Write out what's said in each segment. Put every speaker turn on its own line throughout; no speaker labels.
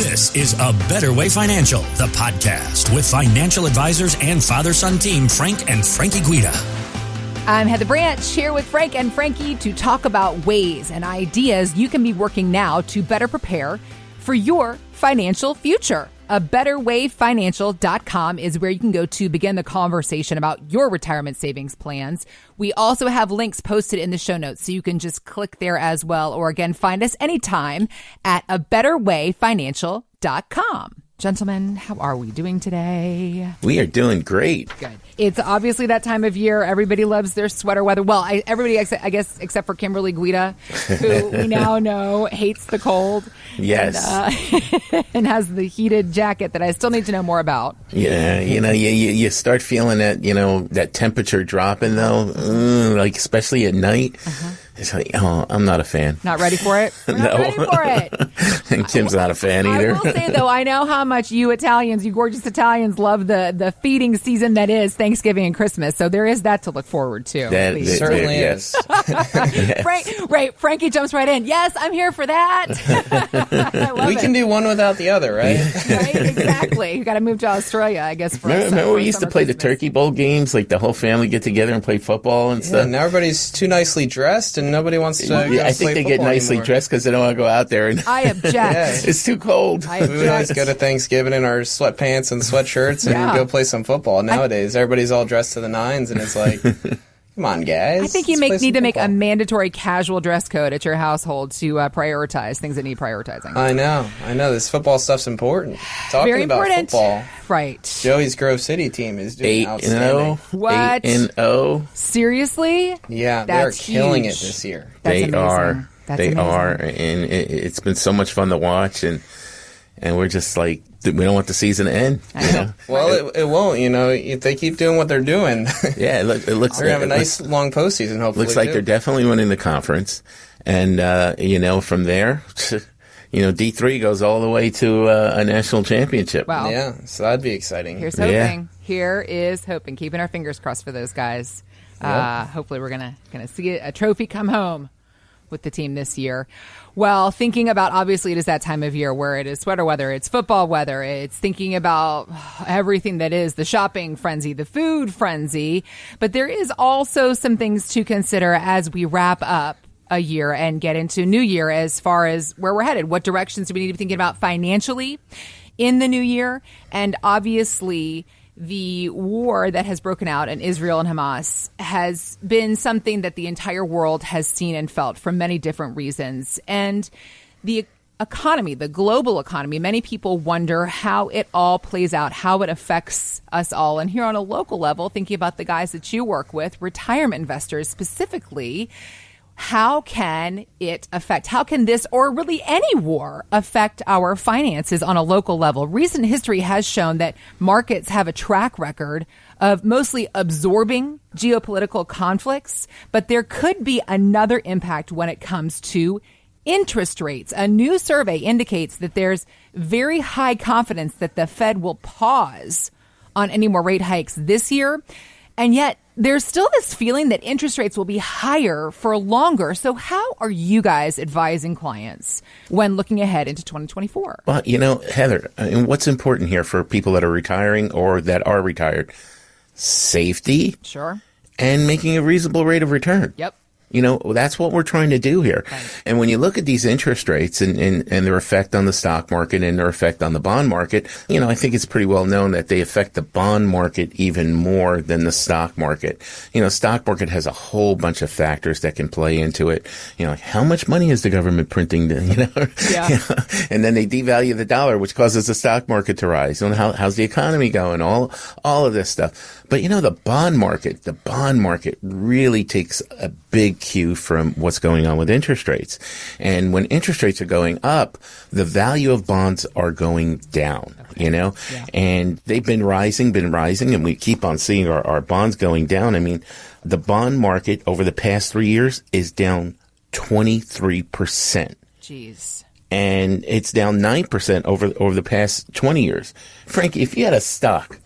This is A Better Way Financial, the podcast with financial advisors and father son team Frank and Frankie Guida.
I'm Heather Branch here with Frank and Frankie to talk about ways and ideas you can be working now to better prepare for your financial future. A betterwayfinancial.com is where you can go to begin the conversation about your retirement savings plans. We also have links posted in the show notes, so you can just click there as well, or again, find us anytime at a betterwayfinancial.com. Gentlemen, how are we doing today?
We are doing great.
Good. It's obviously that time of year. Everybody loves their sweater weather. Well, I, everybody, except, I guess, except for Kimberly Guida, who we now know hates the cold.
Yes.
And, uh, and, has the heated jacket that I still need to know more about.
Yeah, you know, you, you, you start feeling that, you know, that temperature dropping though, mm, like especially at night. Uh-huh. It's like, oh, I'm not a fan.
Not ready for it? We're no. ready for it.
and Kim's not a fan either.
I will say, though, I know how much you Italians, you gorgeous Italians, love the, the feeding season that is Thanksgiving and Christmas. So there is that to look forward to.
That, that certainly is.
yes. Frank, right, Frankie jumps right in. Yes, I'm here for that.
we can do one without the other, right?
right, exactly. You got to move to Australia, I guess. For
remember,
us,
remember we used to play Christmas. the Turkey Bowl games, like the whole family get together and play football and
yeah,
stuff.
Now everybody's too nicely dressed and nobody wants to.
Yeah, I think they get nicely
anymore.
dressed because they don't want to go out there. And
I object. yeah.
It's too cold.
I
we always go to Thanksgiving in our sweatpants and sweatshirts and yeah. go play some football. Nowadays, I, everybody's all dressed to the nines, and it's like. Come on, guys.
I think you make, need to make a mandatory casual dress code at your household to uh, prioritize things that need prioritizing.
I know. I know. This football stuff's important. Talking
Very
about
important.
football.
Right.
Joey's Grove City team is doing
Eight
outstanding.
And
what?
Eight and oh.
Seriously?
Yeah, they're killing
huge.
it this year.
That's
they
amazing.
are.
That's
they
amazing.
are, and it, it's been so much fun to watch, and and we're just like we don't want the season to end. You know?
Well, it, it won't. You know, if they keep doing what they're doing,
yeah, it, look, it looks.
they're gonna have a nice
looks,
long postseason. Hopefully,
looks like
too.
they're definitely winning the conference, and uh, you know from there, you know D three goes all the way to uh, a national championship.
Wow.
Yeah, so that'd be exciting.
Here's hoping.
Yeah.
Here is hoping. Keeping our fingers crossed for those guys. Uh, hopefully, we're gonna gonna see a trophy come home with the team this year. Well, thinking about obviously it is that time of year where it is sweater weather, it's football weather, it's thinking about everything that is the shopping frenzy, the food frenzy. But there is also some things to consider as we wrap up a year and get into new year as far as where we're headed. What directions do we need to be thinking about financially in the new year? And obviously, the war that has broken out in Israel and Hamas has been something that the entire world has seen and felt for many different reasons. And the economy, the global economy, many people wonder how it all plays out, how it affects us all. And here on a local level, thinking about the guys that you work with, retirement investors specifically, how can it affect, how can this or really any war affect our finances on a local level? Recent history has shown that markets have a track record of mostly absorbing geopolitical conflicts, but there could be another impact when it comes to interest rates. A new survey indicates that there's very high confidence that the Fed will pause on any more rate hikes this year. And yet, there's still this feeling that interest rates will be higher for longer. So, how are you guys advising clients when looking ahead into 2024?
Well, you know, Heather, uh, and what's important here for people that are retiring or that are retired? Safety
Sure.
and making a reasonable rate of return.
Yep.
You know, that's what we're trying to do here.
Right.
And when you look at these interest rates and, and, and their effect on the stock market and their effect on the bond market, you know, I think it's pretty well known that they affect the bond market even more than the stock market. You know, stock market has a whole bunch of factors that can play into it. You know, like how much money is the government printing? To, you know,
Yeah.
You know, and then they devalue the dollar, which causes the stock market to rise. And how, how's the economy going? All, all of this stuff. But you know, the bond market, the bond market really takes a big cue from what's going on with interest rates. And when interest rates are going up, the value of bonds are going down, you know, and they've been rising, been rising, and we keep on seeing our, our bonds going down. I mean, the bond market over the past three years is down 23%
Jeez.
and it's down 9% over over the past 20 years. Frankie, if you had a stock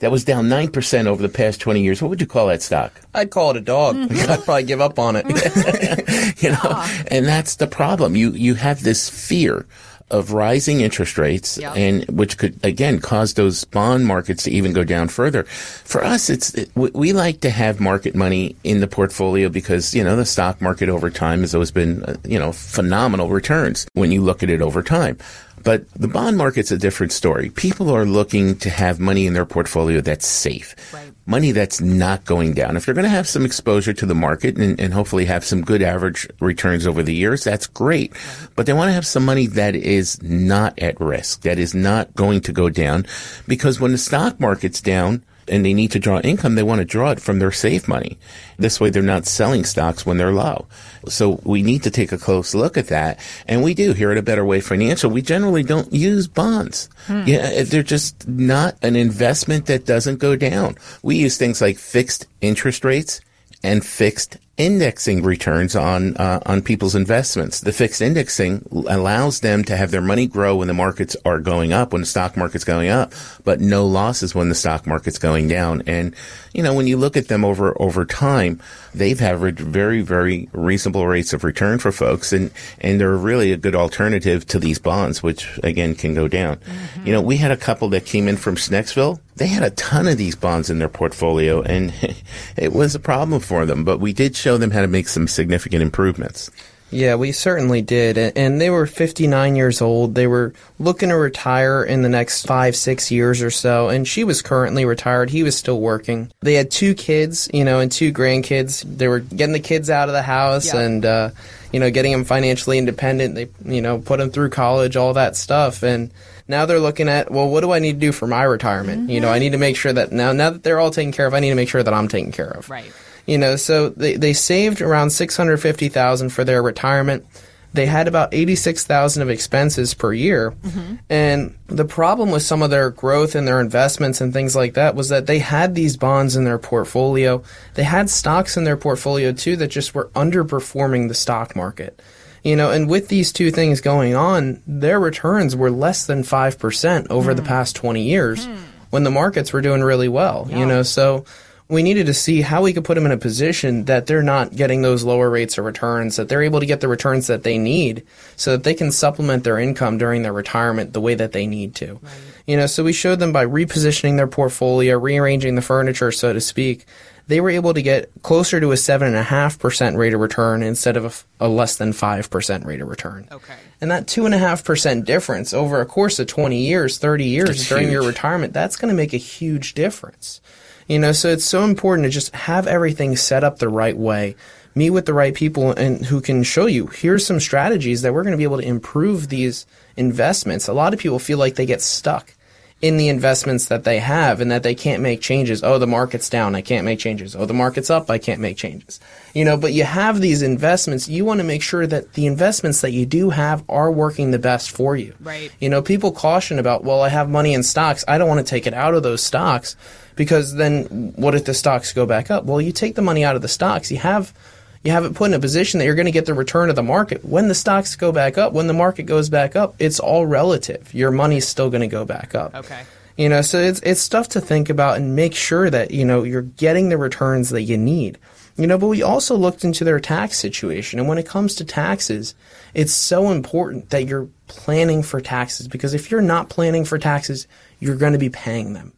that was down 9% over the past 20 years, what would you call that stock?
I'd call it a dog. I'd probably give up on it.
you know, and that's the problem. You you have this fear of rising interest rates
Yep.
and which could again cause those bond markets to even go down further. For us, it's it, we- we like to have market money in the portfolio because you know the stock market over time has always been uh, you know phenomenal returns when you look at it over time. But the bond market's a different story. People are looking to have money in their portfolio that's safe.
Right.
Money that's not going down. If they're going to have some exposure to the market and, and hopefully have some good average returns over the years, that's great. But they want to have some money that is not at risk, that is not going to go down. Because when the stock market's down, and they need to draw income, they want to draw it from their safe money. This way they're not selling stocks when they're low. So we need to take a close look at that. And we do here at A Better Way Financial. We generally don't use bonds. Hmm. Yeah, they're just not an investment that doesn't go down. We use things like fixed interest rates and fixed indexing returns on uh, on people's investments. The fixed indexing allows them to have their money grow when the markets are going up, when the stock market's going up, but no losses when the stock market's going down. And you know, when you look at them over over time, they've averaged very very reasonable rates of return for folks, and and they're really a good alternative to these bonds, which again can go down. You know, we had a couple that came in from Schnecksville. They had a ton of these bonds in their portfolio, and it was a problem for them. But we did show them how to make some significant improvements.
Yeah, we certainly did. And they were 59 years old. They were looking to retire in the next five, six years or so. And she was currently retired. He was still working. They had two kids, you know, and two grandkids. They were getting the kids out of the house
Yeah.
and, uh, you know, getting them financially independent. They, you know, put them through college, all that stuff. And now they're looking at, well, what do I need to do for my retirement? You know, I need to make sure that now, now that they're all taken care of, I need to make sure that I'm taken care of.
Right.
You know, so they, they saved around six hundred fifty thousand for their retirement. They had about eighty six thousand of expenses per year, mm-hmm. and the problem with some of their growth and their investments and things like that was that they had these bonds in their portfolio. They had stocks in their portfolio too that just were underperforming the stock market. You know, and with these two things going on, their returns were less than five percent over the mm. past twenty years hmm. when the markets were doing really well. You know, so we needed to see how we could put them in a position that they're not getting those lower rates of returns, that they're able to get the returns that they need so that they can supplement their income during their retirement the way that they need to. You know, so we showed them by repositioning their portfolio, rearranging the furniture, so to speak. They were able to get closer to a seven and a half percent rate of return instead of a less than five percent rate of return.
Okay.
And that two and a half percent difference over a course of 20 years, 30 years
That's
during your retirement, that's going to make a huge difference. You know, so it's so important to just have everything set up the right way. Meet with the right people and who can show you here's some strategies that we're going to be able to improve these investments. A lot of people feel like they get stuck in the investments that they have and that they can't make changes. Oh, the market's down, I can't make changes. Oh, the market's up, I can't make changes. You know, but you have these investments, you want to make sure that the investments that you do have are working the best for you.
Right.
You know, people caution about, well, I have money in stocks, I don't want to take it out of those stocks because then what if the stocks go back up? Well, you take the money out of the stocks, you have you have it put in a position that you're going to get the return of the market. When the stocks go back up, when the market goes back up, it's all relative. Your money's still going to go back up.
Okay.
You know, so it's it's stuff to think about and make sure that, you know, you're getting the returns that you need. You know, but we also looked into their tax situation. And when it comes to taxes, it's so important that you're planning for taxes because if you're not planning for taxes, you're going to be paying them.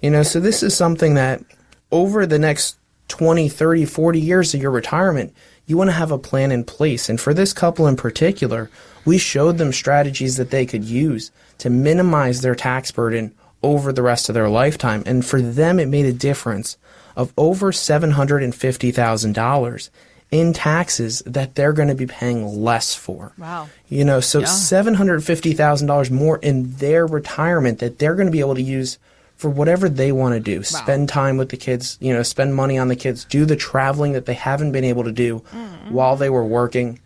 You know, so this is something that over the next 20, 30, 40 years of your retirement, you want to have a plan in place. And for this couple in particular, we showed them strategies that they could use to minimize their tax burden over the rest of their lifetime. And for them, it made a difference of over $750,000 in taxes that they're going to be paying less for.
Wow.
You know, so
Yeah.
$750,000 more in their retirement that they're going to be able to use for whatever they want to do. Spend time with the kids, you know, spend money on the kids, do the traveling that they haven't been able to do mm-hmm. while they were working.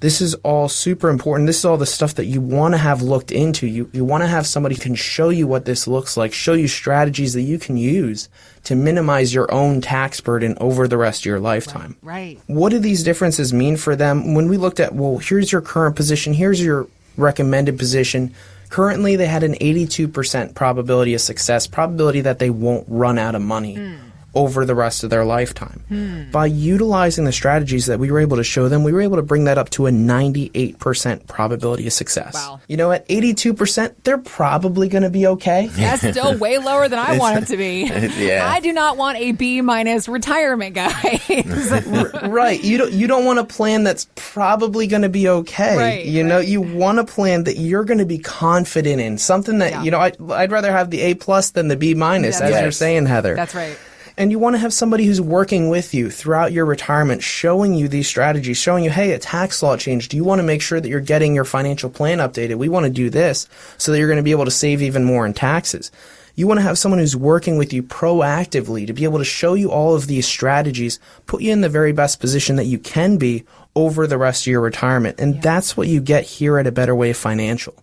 This is all super important. This is all the stuff that you want to have looked into. You you want to have somebody can show you what this looks like, show you strategies that you can use to minimize your own tax burden over the rest of your lifetime
Right.
what do these differences mean for them when we looked at well here's your current position here's your recommended position currently they had an 82% probability of success probability that they won't run out of money hmm. Over the rest of their lifetime. Hmm. By utilizing the strategies that we were able to show them, we were able to bring that up to a 98% probability of success.
Wow.
You know, at 82%, they're probably going to be okay.
That's still way lower than I want it to be.
Yeah.
I do not want a B minus retirement, guys.
right. You don't you don't want a plan that's probably going to be okay.
Right,
you know, you want a plan that you're going to be confident in. Something that
Yeah.
you know. I, I'd rather have the A plus than the B minus,
Yeah.
as
Yes.
you're saying, Heather.
That's right.
And you want to have somebody who's working with you throughout your retirement, showing you these strategies, showing you, hey, a tax law change. Do you want to make sure that you're getting your financial plan updated? We want to do this so that you're going to be able to save even more in taxes. You want to have someone who's working with you proactively to be able to show you all of these strategies, put you in the very best position that you can be over the rest of your retirement. And that's what you get here at A Better Way Financial.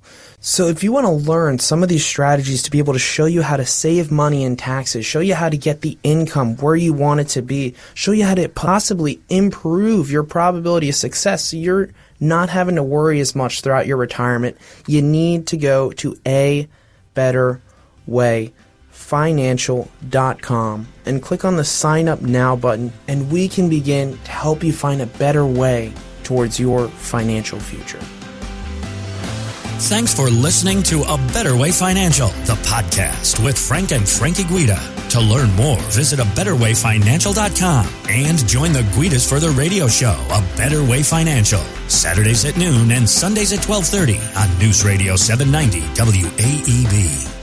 So if you want to learn some of these strategies to be able to show you how to save money in taxes, show you how to get the income where you want it to be, show you how to possibly improve your probability of success so you're not having to worry as much throughout your retirement, you need to go to a better way financial.com and click on the sign up now button and we can begin to help you find a better way towards your financial future.
Thanks for listening to A Better Way Financial, the podcast with Frank and Frankie Guida. To learn more, visit a betterwayfinancial.com and join the Guidas for the radio show, A Better Way Financial, Saturdays at noon and Sundays at 1230 on News Radio 790 WAEB.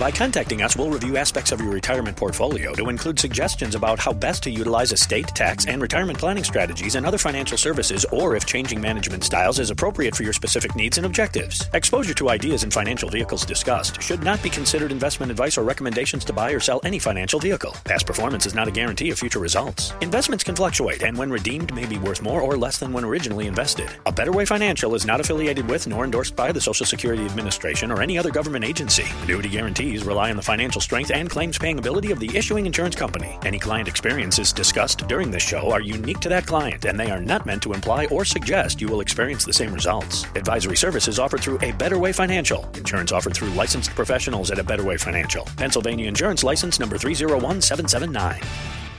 By contacting us, we'll review aspects of your retirement portfolio to include suggestions about how best to utilize estate, tax, and retirement planning strategies and other financial services, or if changing management styles is appropriate for your specific needs and objectives. Exposure to ideas and financial vehicles discussed should not be considered investment advice or recommendations to buy or sell any financial vehicle. Past performance is not a guarantee of future results. Investments can fluctuate, and when redeemed, may be worth more or less than when originally invested. A Better Way Financial is not affiliated with nor endorsed by the Social Security Administration or any other government agency. Annuity rely on the financial strength and claims paying ability of the issuing insurance company. Any client experiences discussed during this show are unique to that client, and they are not meant to imply or suggest you will experience the same results. Advisory services offered through A Better Way Financial. Insurance offered through licensed professionals at A Better Way Financial. Pennsylvania Insurance License number 301779.